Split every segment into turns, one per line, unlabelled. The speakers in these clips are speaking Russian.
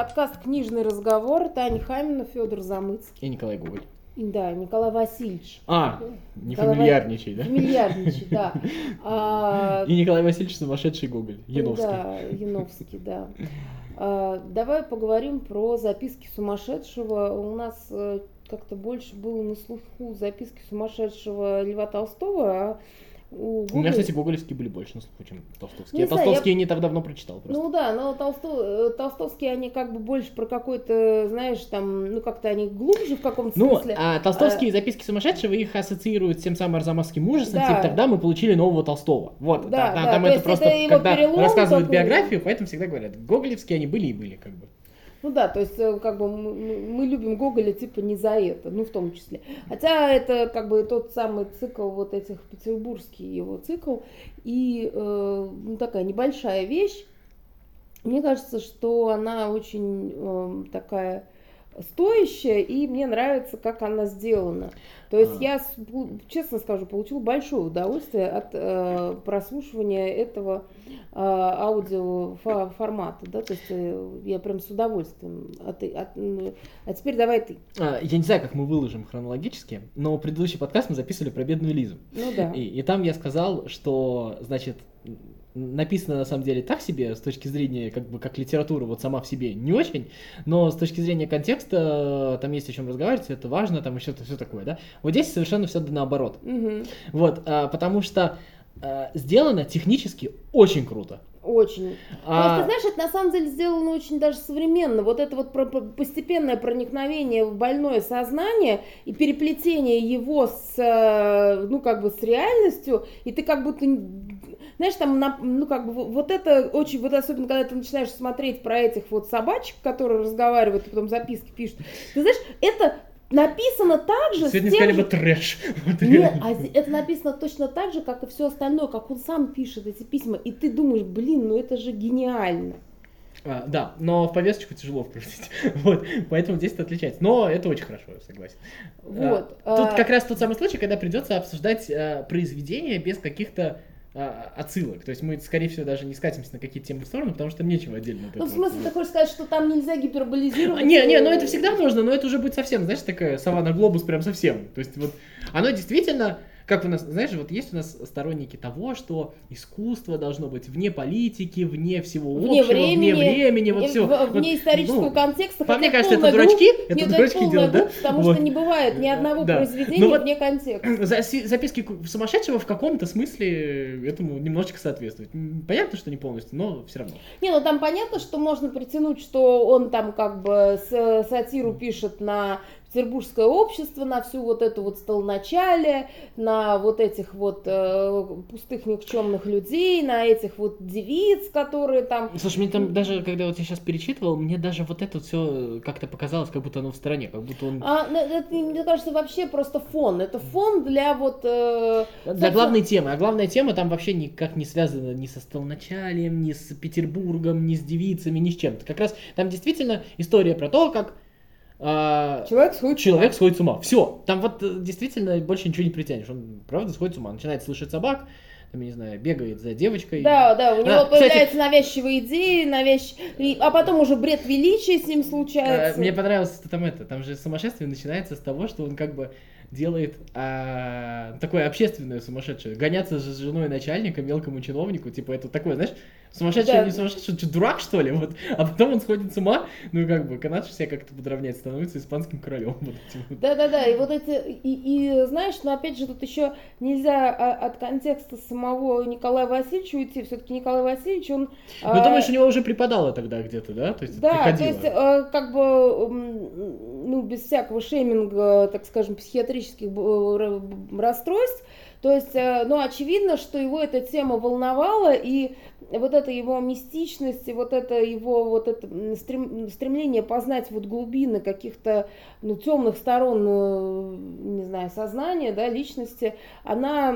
подкаст «Книжный разговор». Таня Хамина, Федор Замыцкий.
И Николай Гоголь.
Да, Николай Васильевич.
А, не
Николай
фамильярничай, да?
Фамильярничай, да. А,
И Николай Васильевич сумасшедший Гоголь, Яновский.
Да, Яновский, да. А, Давай поговорим про записки сумасшедшего. У нас э, как-то больше было на слуху записки сумасшедшего Льва Толстого, а у
У меня,
Гоголя-
кстати, гоголевские были больше на слуху, чем толстовские.
Не
Я
знаю,
толстовские не так давно прочитал просто.
Ну да, но Толсто- э, толстовские, они как бы больше про какой-то, знаешь, там, ну как-то они глубже в каком-то
Ну,
смысле.
а толстовские записки сумасшедшего их ассоциируют с тем самым арзамасским ужасом,
Да.
типа тогда мы получили нового Толстого. Вот,
Да,
там, там-
да,
там
то
это просто,
это его
когда
перелом
рассказывают
такой.
биографию, поэтому всегда говорят, гоголевские они были и были, как бы.
Ну да, то есть э, как бы мы, любим Гоголя типа не за это, ну в том числе. Хотя это как бы тот самый цикл вот этих петербургский его цикл и э, ну, такая небольшая вещь. Мне кажется, что она очень э, такая стоящая, и мне нравится, как она сделана. То есть
А.
я, честно скажу, получила большое удовольствие от э, прослушивания этого аудиоформата, да, то есть э, я прям с удовольствием. А, ты, а, а теперь давай ты.
А, Я не знаю, как мы выложим хронологически, но предыдущий подкаст мы записывали про бедную Лизу.
Ну да.
И, и там я сказал, что, значит, написано на самом деле так себе, с точки зрения, как бы, как литература вот сама в себе не очень, но с точки зрения контекста, там есть о чем разговаривать, это важно, там еще все такое, да. Вот здесь совершенно все наоборот.
Мгм.
Вот, а, потому что а, сделано технически очень круто.
Очень.
А,
Просто, знаешь, это на самом деле сделано очень даже современно. Вот это вот про- постепенное проникновение в больное сознание и переплетение его с, э, ну, как бы с реальностью, и ты как будто, знаешь, там, ну, как бы, вот это очень, вот особенно, когда ты начинаешь смотреть про этих вот собачек, которые разговаривают, и потом записки пишут, ты знаешь, это написано так же,
Сегодня сказали
же-
бы трэш.
Нет, а это написано точно так же, как и все остальное, как он сам пишет эти письма, и ты думаешь, блин, ну это же гениально.
А, да, но в повесточку тяжело вкрутить. Вот, поэтому здесь это отличается. Но это очень хорошо, я согласен.
Вот.
А, Тут
а,
как раз тот самый случай, когда придется обсуждать а, произведение без каких-то а, отсылок. То есть мы, скорее всего, даже не скатимся на какие-то темы в сторону, потому что там нечего отдельно. от
Ну, в смысле, ты хочешь сказать, что там нельзя гиперболизировать?
А, Не, не,
э,
ну это всегда можно, но это уже будет совсем, знаешь, такая саванна глобус прям совсем. То есть вот оно действительно, как у нас, знаешь, вот есть у нас сторонники того, что искусство должно быть вне политики, вне всего
Вне
общего,
времени,
вне времени, вот
э,
все.
Вне исторического контекста.
по мне кажется, это дурачки, это
Нет,
дурачки делают, да?
Потому
Вот.
что не бывает ни одного
Да.
произведения
Ну вот-
вне контекста.
За- Записки сумасшедшего в каком-то смысле этому немножечко соответствуют. М, Понятно, что не полностью, но все равно.
Не, ну там понятно, что можно притянуть, что он там как бы с- сатиру пишет на петербургское общество, на всю вот эту вот столоначалие, на вот этих вот э, пустых никчемных людей, на этих вот девиц, которые там...
Слушай, мне там даже, когда вот я сейчас перечитывал, мне даже вот это все как-то показалось, как будто оно в стороне, как будто он
А, ну, это, мне кажется, вообще просто фон. Это фон для вот... э,
для
собственно,
главной темы. А главная тема там вообще никак не связана ни со столоначалием, ни с Петербургом, ни с девицами, ни с чем-то. Как раз там действительно история про то, как а,
Человек сходит с ума.
человек сходит с ума. Все. Там вот э, действительно больше ничего не притянешь. Он правда сходит с ума. Начинает слышать собак, там, я не знаю, бегает за девочкой.
Да, да, у него
А, кстати-
появляются навязчивые идеи, навязч... а потом уже бред величия с ним
А,
случается.
Мне понравилось, там это, там же сумасшествие начинается с того, что он как бы делает а, такое общественное сумасшедшее. Гоняться с женой начальника, мелкому чиновнику, типа это такое, знаешь, сумасшедший,
Да.
не сумасшедший, что, дурак что ли, вот. А потом он сходит с ума, ну и как бы Канадж себя как-то подравнять, становится испанским королем. Вот этим вот.
Да-да-да, и вот эти, и, и знаешь, но опять же тут еще нельзя а, от контекста самого Николая Васильевича уйти, все-таки Николай Васильевич, он...
Ну
а,
думаешь, у него уже преподало тогда где-то, да? То есть
Да, то
приходило.
есть, э, как бы, ну, без всякого шейминга, так скажем, психиатрических р- расстройств, то есть, э, ну, очевидно, что его эта тема волновала, и вот эта его мистичность, и вот это его вот это стремление познать вот глубины каких-то, ну, темных сторон, э, не знаю, сознания, да, личности, она,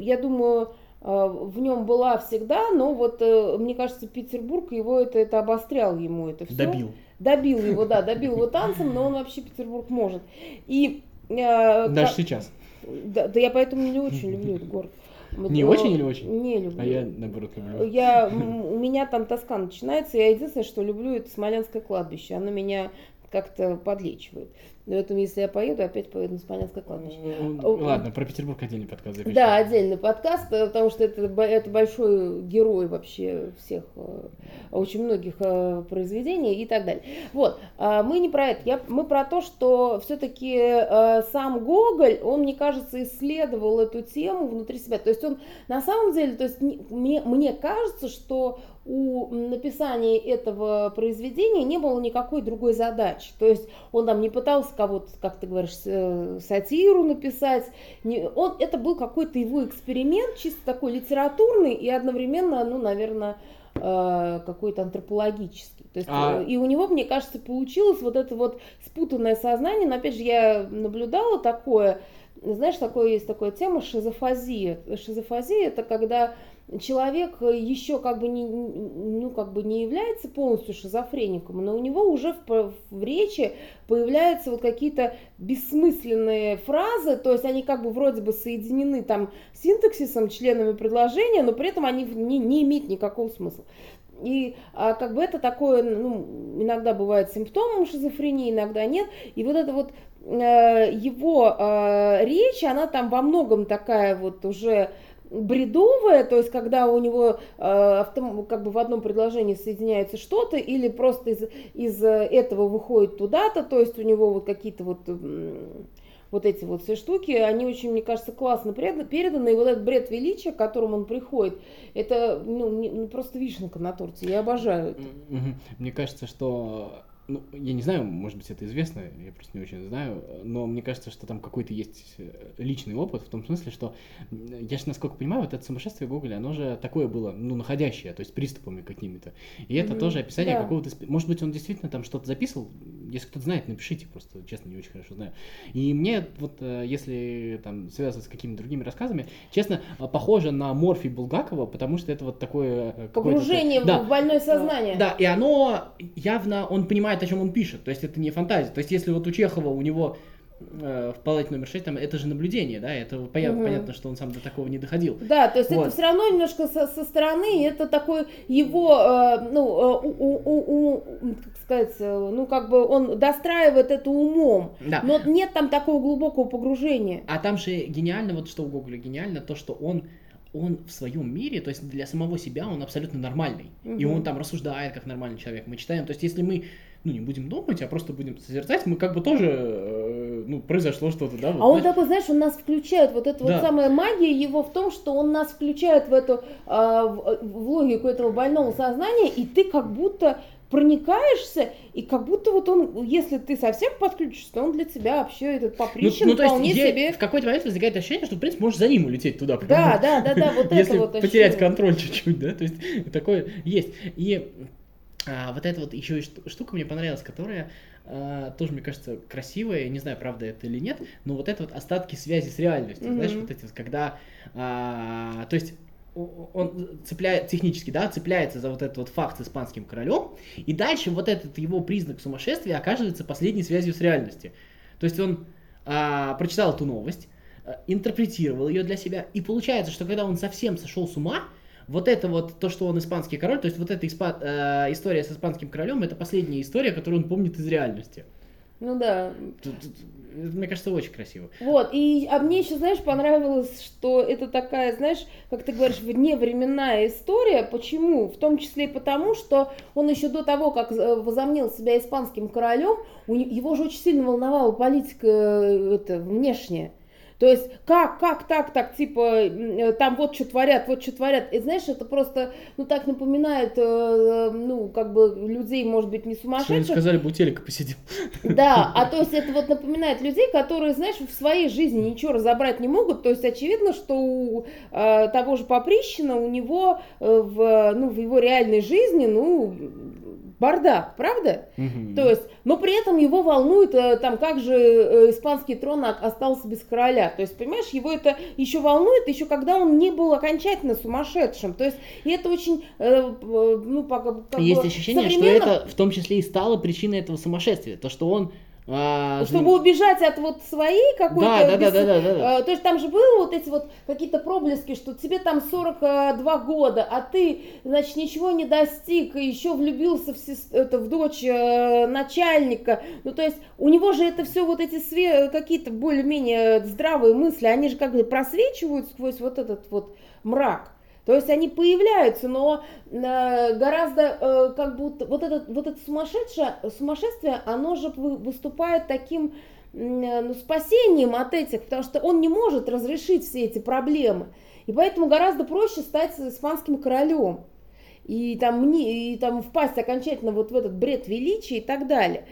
я думаю, э, в нем была всегда, но вот, э, мне кажется, Петербург его это, это обострял ему это все.
Добил.
Добил его, да, добил его танцем, но он вообще Петербург может. И э,
Даже
ка-
сейчас.
да, да я поэтому не очень люблю этот город.
Не очень или очень?
Не люблю.
А я, наоборот, люблю.
Я, у меня там тоска начинается, я единственное, что люблю, это Смоленское кладбище. Оно меня как-то подлечивает. Поэтому, если я поеду, опять поеду на Смоленское кладбище.
Ладно, про Петербург отдельный подкаст
запишем. Да, отдельный подкаст, э, потому что это, это большой герой вообще всех, э, очень многих э, произведений и так далее. Вот, а мы не про это, я, мы про то, что все-таки сам Гоголь, он, мне кажется, исследовал эту тему внутри себя. То есть он на самом деле, то есть мне, мне кажется, что у написания этого произведения не было никакой другой задачи. То есть он там не пытался кого-то, как ты говоришь, э, сатиру написать. Не, он, это был какой-то его эксперимент, чисто такой литературный и одновременно, ну, наверное, э, какой-то антропологический. То есть, а... И у него, мне кажется, получилось вот это вот спутанное сознание. Но опять же, я наблюдала такое, знаешь, такое есть такая тема шизофазия. Шизофазия это когда человек еще как бы не, ну, как бы не является полностью шизофреником, но у него уже в, в речи появляются вот какие-то бессмысленные фразы, то есть они как бы вроде бы соединены там синтаксисом, членами предложения, но при этом они не, не имеют никакого смысла. И а, как бы это такое, ну, иногда бывает симптомом шизофрении, иногда нет. И вот это вот э, его э, речь, она там во многом такая вот уже бредовая, то есть когда у него э, как бы в одном предложении соединяется что-то, или просто из, из этого выходит туда-то, то есть у него вот какие-то вот вот эти вот все штуки, они очень, мне кажется, классно переданы, и вот этот бред величия, к которому он приходит, это ну, не, ну, просто вишенка на торте, я обожаю это.
Мне кажется, что ну, я не знаю, может быть, это известно, я просто не очень знаю, но мне кажется, что там какой-то есть э, личный опыт, в том смысле, что я же, насколько понимаю, вот это сумасшествие Гоголя, оно же такое было, ну, находящее, то есть приступами какими-то. И это mm-hmm. тоже описание да. какого-то... Может быть, он действительно там что-то записывал, если кто-то знает, напишите, просто, честно, не очень хорошо знаю. И мне вот, э, если там связывать с какими-то другими рассказами, честно, э, похоже на Морфий Булгакова, потому что это вот такое...
Погружение в да, больное сознание.
Да, и оно явно, он понимает понимает, о чем он пишет. То есть это не фантазия. То есть если вот у Чехова у него э, в палате номер 6, там, это же наблюдение, да, это понятно, угу. понятно, что он сам до такого не доходил.
Да, то есть вот. это все равно немножко со, со стороны, это такой его, э, ну, э, у, у, у, как сказать, э, ну, как бы он достраивает это умом, да. но нет там такого глубокого погружения.
А там же гениально, вот что у Гоголя гениально, то, что он он в своем мире, то есть для самого себя он абсолютно нормальный. Угу. И он там рассуждает как нормальный человек. Мы читаем, то есть если мы ну, не будем думать, а просто будем созерцать, мы как бы тоже, э, ну, произошло что-то, да.
Вот, а он знаешь... такой, знаешь, он нас включает, вот эта да. вот самая магия его в том, что он нас включает в эту, а, в, в логику этого больного сознания, и ты как будто проникаешься, и как будто вот он, если ты совсем подключишься, то он для тебя вообще этот поприщен ну, ну, вполне
есть,
себе.
В какой-то момент возникает ощущение, что, в принципе, можешь за ним улететь туда.
Да, да, да, да, вот
это
вот
потерять контроль чуть-чуть, да, то есть такое есть. И а, вот эта вот еще штука мне понравилась, которая а, тоже, мне кажется, красивая, я не знаю, правда это или нет, но вот это вот остатки связи с реальностью, mm-hmm. знаешь, вот эти вот, когда, а, то есть он цепляет, технически, да, цепляется за вот этот вот факт с испанским королем, и дальше вот этот его признак сумасшествия оказывается последней связью с реальностью. То есть он а, прочитал эту новость, а, интерпретировал ее для себя, и получается, что когда он совсем сошел с ума, вот это вот, то, что он испанский король, то есть вот эта испа- э, история с испанским королем, это последняя история, которую он помнит из реальности.
Ну да.
Мне кажется, очень красиво.
Вот, и а мне еще, знаешь, понравилось, что это такая, знаешь, как ты говоришь, вневременная история. Почему? В том числе и потому, что он еще до того, как э, возомнил себя испанским королем, его же очень сильно волновала политика э, это, внешняя. То есть как, как так, так, типа, э, там вот что творят, вот что творят. И знаешь, это просто, ну, так напоминает, э, ну, как бы людей, может быть, не сумасшедших. Что
сказали, бы у телека посидим.
Да, а то есть это вот напоминает людей, которые, знаешь, в своей жизни ничего разобрать не могут. То есть очевидно, что у э, того же Поприщина, у него э, в, ну, в его реальной жизни, ну, бардак, правда? Угу. То есть, но при этом его волнует, э, там, как же э, испанский трон остался без короля. То есть, понимаешь, его это еще волнует, еще когда он не был окончательно сумасшедшим. То есть, и это очень, э, ну, как,
как Есть бы, ощущение, современно... что это в том числе и стало причиной этого сумасшествия. То, что он А,
Чтобы убежать от вот своей какой-то...
Да, да,
бес-
да, да, да, да.
Э, То есть там же было вот эти вот какие-то проблески, что тебе там 42 года, а ты, значит, ничего не достиг, и еще влюбился в, сес- это, в дочь э, начальника. Ну, то есть у него же это все вот эти све- какие-то более-менее здравые мысли, они же как бы просвечивают сквозь вот этот вот мрак. То есть они появляются, но э, гораздо э, как будто вот это вот это сумасшедшее сумасшествие, оно же вы- выступает таким э, ну, спасением от этих, потому что он не может разрешить все эти проблемы. И поэтому гораздо проще стать испанским королем. И там, и там впасть окончательно вот в этот бред величия и так далее.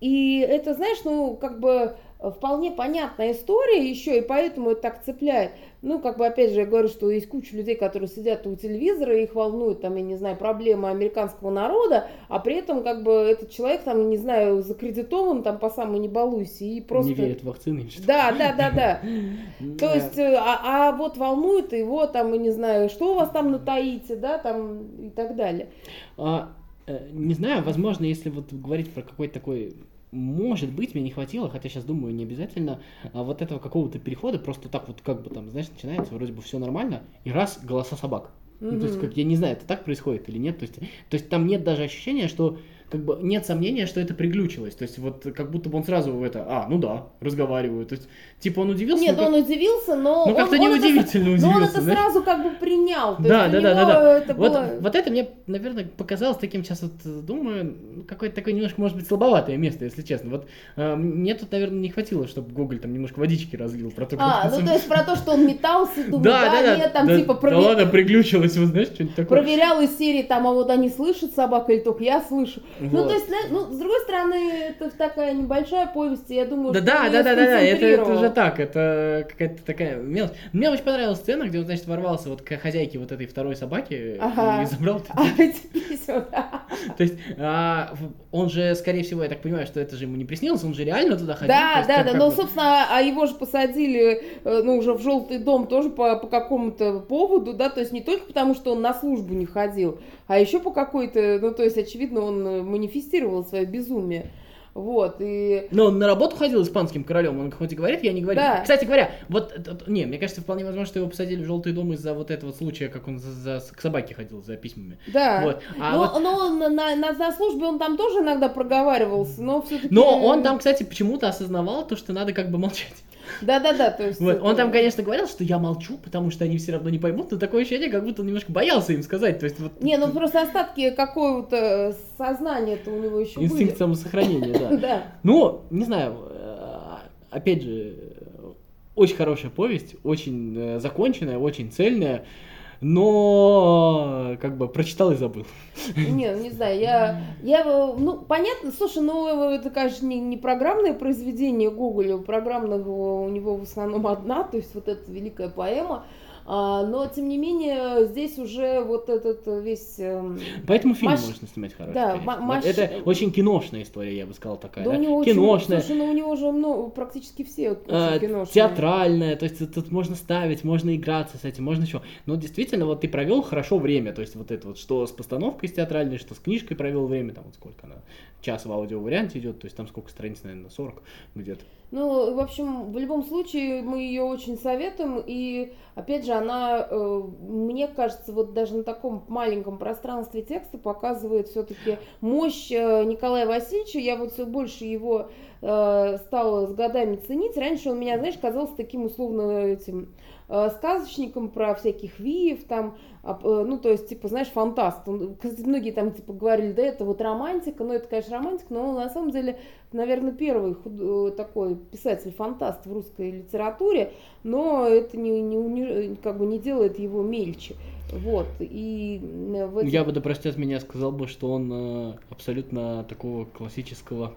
И это, знаешь, ну, как бы вполне понятная история еще, и поэтому это так цепляет. Ну, как бы, опять же, я говорю, что есть куча людей, которые сидят у телевизора, и их волнуют, там, я не знаю, проблемы американского народа, а при этом, как бы, этот человек, там, не знаю, закредитован, там, по самому не балуйся, и просто...
Не верит в вакцины?
Да, да, да, да. То есть, э, а, а вот волнует его, там, я не знаю, что у вас там на Таите, да, там, и так далее.
А, э, не знаю, возможно, если вот говорить про какой-то такой может быть, мне не хватило, хотя сейчас думаю, не обязательно, а вот этого какого-то перехода, просто так вот как бы там, знаешь, начинается, вроде бы все нормально, и раз, голоса собак. Ну, то есть, как я не знаю, это так происходит или нет. То есть, то есть там нет даже ощущения, что как бы нет сомнения, что это приглючилось. То есть, вот как будто бы он сразу в это, а, ну да, разговаривают. То есть, типа он удивился.
Нет,
но как-
он удивился, но...
Ну,
он-
как-то
он
неудивительно
Но он
удивился,
это
знаешь.
сразу как бы принял. То
Да, да, да, да, да.
Это
Вот,
было...
вот это мне, наверное, показалось таким сейчас вот думаю, какое-то такое немножко, может быть, слабоватое место, если честно. Вот э, мне тут, наверное, не хватило, чтобы Гоголь там немножко водички разлил про то, как
А,
он
ну то есть про то, что он метался, думал, да,
да, да,
нет, там
да,
типа
да ладно, приглючилось, вот знаешь, что-нибудь такое.
проверял из серии, там, а вот они слышат собаку или только я слышу. Ну,
Вот.
то есть, ну, с другой стороны, это такая небольшая повесть, и я думаю,
Да,
что
да, да, да, да, да, это, это уже так, это какая-то такая мелочь. Мне очень понравилась сцена, где он, значит, ворвался вот к хозяйке вот этой второй собаки
Ага.
и забрал
А эти письма, да.
То есть а, он же, скорее всего, я так понимаю, что это же ему не приснилось, он же реально туда ходил.
Да, да, да, но, собственно, а его же посадили, э, ну, уже в желтый дом тоже по, по какому-то поводу, да, то есть не только потому, что он на службу не ходил, а еще по какой-то, ну, то есть, очевидно, он э, манифестировал свое безумие. Вот, и...
Но он на работу ходил испанским королем, он хоть и говорит, я не говорю.
Да.
Кстати говоря, вот, это- не, мне кажется, вполне возможно, что его посадили в желтый дом из-за вот этого случая, как он за, за- к собаке ходил за письмами.
Да.
Вот. А
но,
вот-
но он на, на, на службе он там тоже иногда проговаривался, но все-таки...
но он там, кстати, почему-то осознавал то, что надо как бы молчать.
Да-да-да, то есть...
Вот. Он там, конечно, говорил, что я молчу, потому что они все равно не поймут, но такое ощущение, как будто он немножко боялся им сказать. То есть вот
Не, ну просто остатки какого-то сознания-то у него еще
инстинкт
были.
самосохранения, да.
Да.
Ну, не знаю, э, опять же, очень хорошая повесть, очень э, законченная, очень цельная, но как бы прочитал и забыл.
Не, не знаю, я, я, э, ну, понятно, слушай, ну, это, конечно, не, не программное произведение Гоголя, программных у него в основном одна, то есть вот эта великая поэма, но, тем не менее, здесь уже вот этот весь... эм,
Поэтому фильм
Маш-
можно снимать хороший.
да,
конечно.
ма-
Вот
маш-
Это очень киношная история, я бы сказал, такая.
Да
да.
у него очень-
киношная.
слушай, ну у него же много, практически все очень
э,
киношные.
театральная, то есть тут можно ставить, можно играться с этим, можно еще. Но действительно, вот ты провел хорошо время, то есть вот это вот, что с постановкой с театральной, что с книжкой провел время, там вот сколько она, час в аудиоварианте идет, то есть там сколько страниц, наверное, 40 где-то.
Ну, в общем, в любом случае мы ее очень советуем, и опять же, она, э, мне кажется, вот даже на таком маленьком пространстве текста показывает все-таки мощь э, Николая Васильевича. Я вот все больше его стала с годами ценить. Раньше он меня, знаешь, казался таким условно этим э, сказочником про всяких виев там, э, ну, то есть, типа, знаешь, фантаст. Он, кстати, многие там, типа, говорили, да, это вот романтика, ну, это, конечно, романтика, но он, на самом деле, наверное, первый худ- э, такой писатель-фантаст в русской литературе, но это не, не как бы не делает его мельче. Вот, и э, в этих-
Я бы, да простят меня, сказал бы, что он э, абсолютно такого классического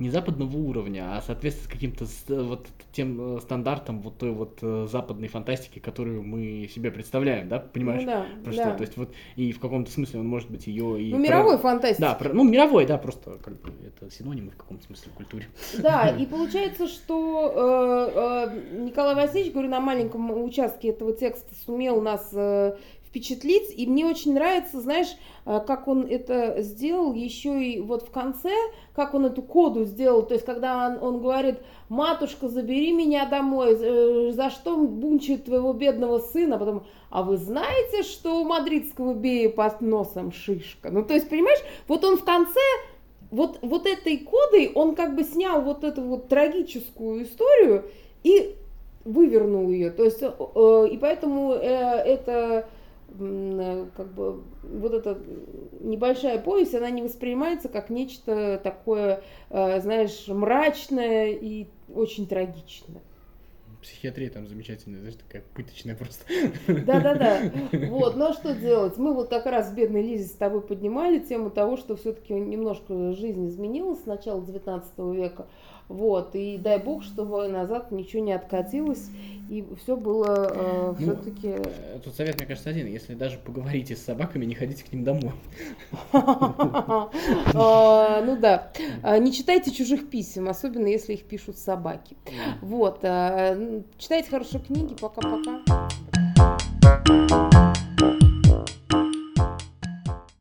не западного уровня, а соответствует каким-то с- вот тем э, стандартам вот той вот э, западной фантастики, которую мы себе представляем, да, понимаешь?
Ну, да,
Про
да.
что? То есть вот и в каком-то смысле он может быть ее и
Ну,
про-
мировой фантастики.
Да, про- ну мировой, да, просто как бы это синонимы в каком-то смысле в культуре.
Да, и получается, что э, э, Николай Васильевич, говорю, на маленьком участке этого текста сумел нас э, впечатлить. И мне очень нравится, знаешь, э, как он это сделал еще и вот в конце, как он эту коду сделал. То есть, когда он, он говорит, матушка, забери меня домой, э, за что бунчит твоего бедного сына, потом, а вы знаете, что у мадридского бея под носом шишка? Ну, то есть, понимаешь, вот он в конце вот, вот этой кодой он как бы снял вот эту вот трагическую историю и вывернул ее. То есть, э, и поэтому э, это как бы вот эта небольшая повесть, она не воспринимается как нечто такое, э, знаешь, мрачное и очень трагичное
психиатрия там замечательная, знаешь, такая пыточная просто.
Да-да-да. Вот, ну а что делать? Мы вот как раз с бедной Лизе с тобой поднимали тему того, что все-таки немножко жизнь изменилась с начала 19 века. Вот, и дай бог, чтобы назад ничего не откатилось, и все было э, ну, все-таки...
Э, тут совет, мне кажется, один. Если даже поговорите с собаками, не ходите к ним домой.
А, ну да. А, не читайте чужих писем, особенно если их пишут собаки. Вот. Читайте хорошие книги. Пока-пока.